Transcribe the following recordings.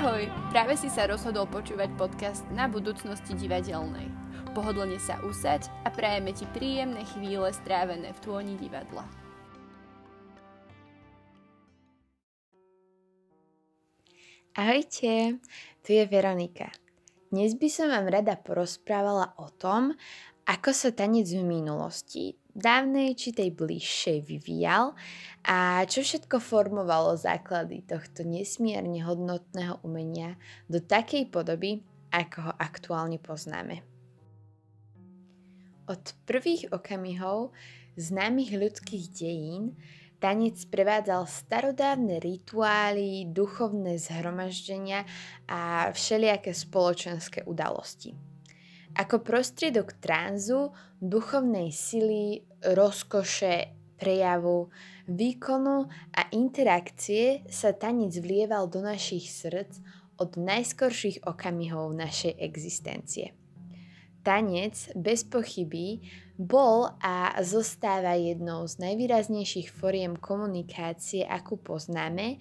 Ahoj, práve si sa rozhodol počúvať podcast na budúcnosti divadelnej. Pohodlne sa usaď a prajeme ti príjemné chvíle strávené v tôni divadla. Ahojte, tu je Veronika. Dnes by som vám rada porozprávala o tom, ako sa tanec v minulosti, dávnej či tej bližšej vyvíjal a čo všetko formovalo základy tohto nesmierne hodnotného umenia do takej podoby, ako ho aktuálne poznáme. Od prvých okamihov známych ľudských dejín tanec prevádzal starodávne rituály, duchovné zhromaždenia a všelijaké spoločenské udalosti ako prostriedok tránzu, duchovnej sily, rozkoše, prejavu, výkonu a interakcie sa tanec vlieval do našich srdc od najskorších okamihov našej existencie. Tanec bez pochyby bol a zostáva jednou z najvýraznejších foriem komunikácie, akú poznáme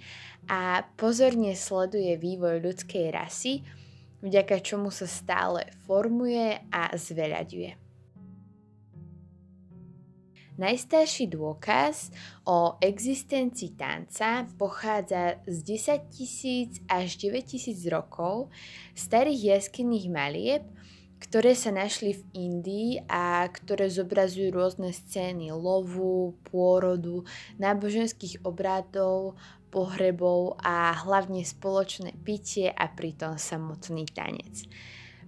a pozorne sleduje vývoj ľudskej rasy, vďaka čomu sa stále formuje a zveľaďuje. Najstarší dôkaz o existencii tanca pochádza z 10 tisíc až 9 tisíc rokov starých jaskinných malieb, ktoré sa našli v Indii a ktoré zobrazujú rôzne scény lovu, pôrodu, náboženských obrádov, pohrebov a hlavne spoločné pitie a pritom samotný tanec.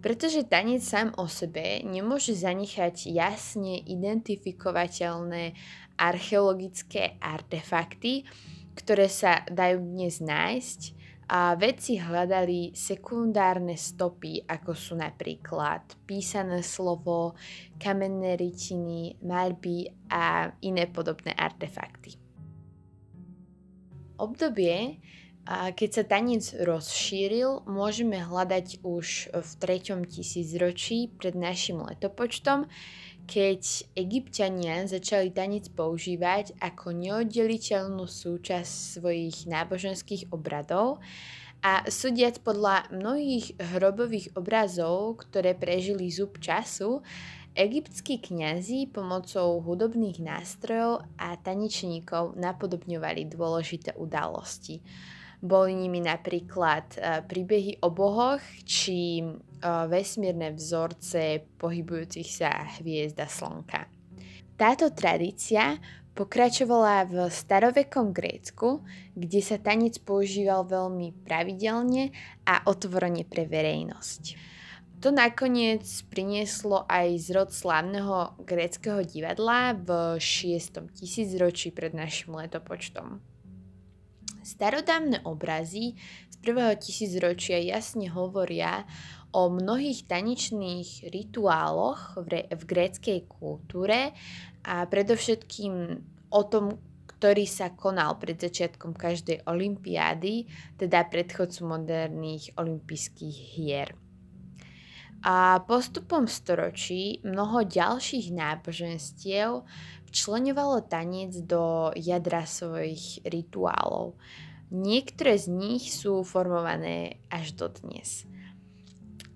Pretože tanec sám o sebe nemôže zanechať jasne identifikovateľné archeologické artefakty, ktoré sa dajú dnes nájsť a vedci hľadali sekundárne stopy, ako sú napríklad písané slovo, kamenné rytiny, maľby a iné podobné artefakty obdobie, keď sa tanec rozšíril, môžeme hľadať už v 3. tisícročí pred našim letopočtom, keď egyptiania začali tanec používať ako neoddeliteľnú súčasť svojich náboženských obradov a súdiac podľa mnohých hrobových obrazov, ktoré prežili zub času, Egyptskí kňazi pomocou hudobných nástrojov a tanečníkov napodobňovali dôležité udalosti. Boli nimi napríklad e, príbehy o bohoch či e, vesmírne vzorce pohybujúcich sa hviezd a slnka. Táto tradícia pokračovala v starovekom Grécku, kde sa tanec používal veľmi pravidelne a otvorene pre verejnosť. To nakoniec prinieslo aj zrod slávneho gréckého divadla v 6. tisícročí pred našim letopočtom. Starodávne obrazy z prvého tisícročia jasne hovoria o mnohých tanečných rituáloch v, re- v gréckej kultúre a predovšetkým o tom, ktorý sa konal pred začiatkom každej olympiády, teda predchodcu moderných olympijských hier. A postupom storočí mnoho ďalších náboženstiev včlenovalo tanec do jadra svojich rituálov. Niektoré z nich sú formované až dodnes.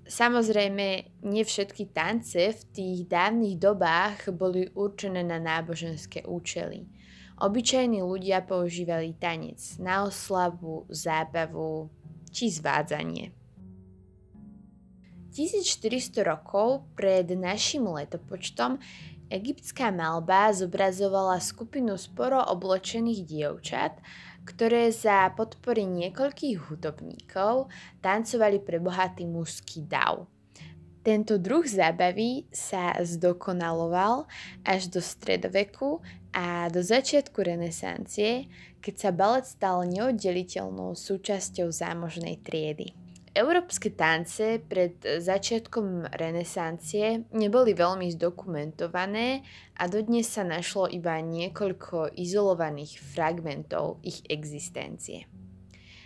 Samozrejme, nie všetky tance v tých dávnych dobách boli určené na náboženské účely. Obyčajní ľudia používali tanec na oslavu, zábavu či zvádzanie. 1400 rokov pred našim letopočtom egyptská malba zobrazovala skupinu sporo oblečených dievčat, ktoré za podpory niekoľkých hudobníkov tancovali pre bohatý mužský dav. Tento druh zábavy sa zdokonaloval až do stredoveku a do začiatku renesancie, keď sa balet stal neoddeliteľnou súčasťou zámožnej triedy. Európske tance pred začiatkom renesancie neboli veľmi zdokumentované a dodnes sa našlo iba niekoľko izolovaných fragmentov ich existencie.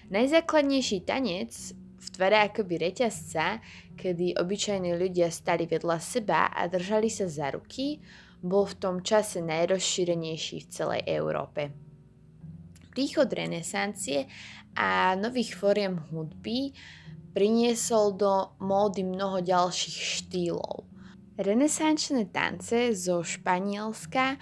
Najzákladnejší tanec v tvare akoby reťazca, kedy obyčajní ľudia stali vedľa seba a držali sa za ruky, bol v tom čase najrozšírenejší v celej Európe. Príchod renesancie a nových fóriem hudby priniesol do módy mnoho ďalších štýlov. Renesančné tance zo Španielska,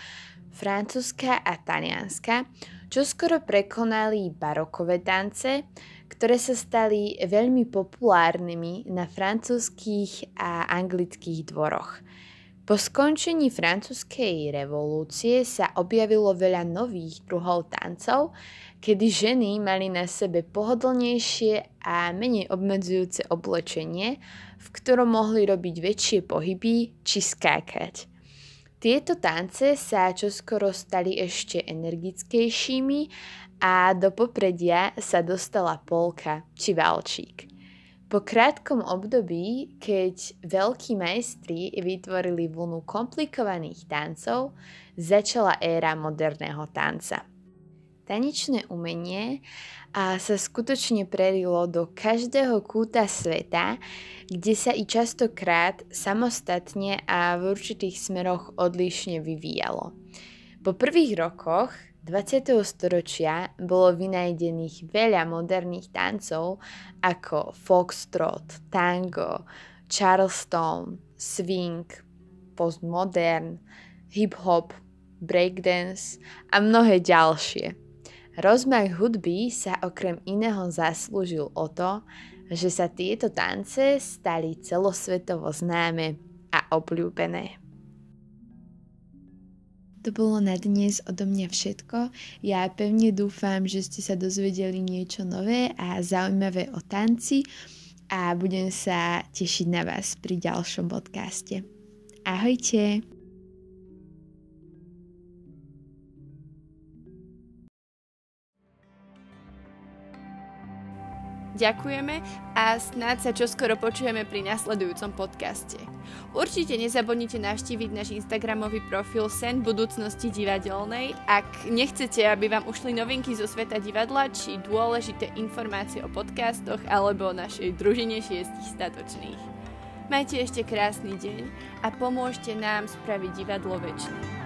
Francúzska a Talianska čoskoro prekonali barokové tance, ktoré sa stali veľmi populárnymi na francúzských a anglických dvoroch. Po skončení francúzskej revolúcie sa objavilo veľa nových druhov tancov, kedy ženy mali na sebe pohodlnejšie a menej obmedzujúce oblečenie, v ktorom mohli robiť väčšie pohyby či skákať. Tieto tance sa čoskoro stali ešte energickejšími a do popredia sa dostala polka či valčík. Po krátkom období, keď veľkí majstri vytvorili vlnu komplikovaných tancov, začala éra moderného tanca. Tanečné umenie a sa skutočne prerilo do každého kúta sveta, kde sa i častokrát samostatne a v určitých smeroch odlišne vyvíjalo. Po prvých rokoch 20. storočia bolo vynajdených veľa moderných tancov ako foxtrot, tango, charleston, swing, postmodern, hip-hop, breakdance a mnohé ďalšie. Rozmach hudby sa okrem iného zaslúžil o to, že sa tieto tance stali celosvetovo známe a obľúbené. To bolo na dnes odo mňa všetko. Ja pevne dúfam, že ste sa dozvedeli niečo nové a zaujímavé o tanci a budem sa tešiť na vás pri ďalšom podcaste. Ahojte! Ďakujeme a snáď sa čoskoro počujeme pri nasledujúcom podcaste. Určite nezabudnite navštíviť náš Instagramový profil Sen budúcnosti divadelnej, ak nechcete, aby vám ušli novinky zo sveta divadla či dôležité informácie o podcastoch alebo o našej družine šiestich statočných. Majte ešte krásny deň a pomôžte nám spraviť divadlo väčšie.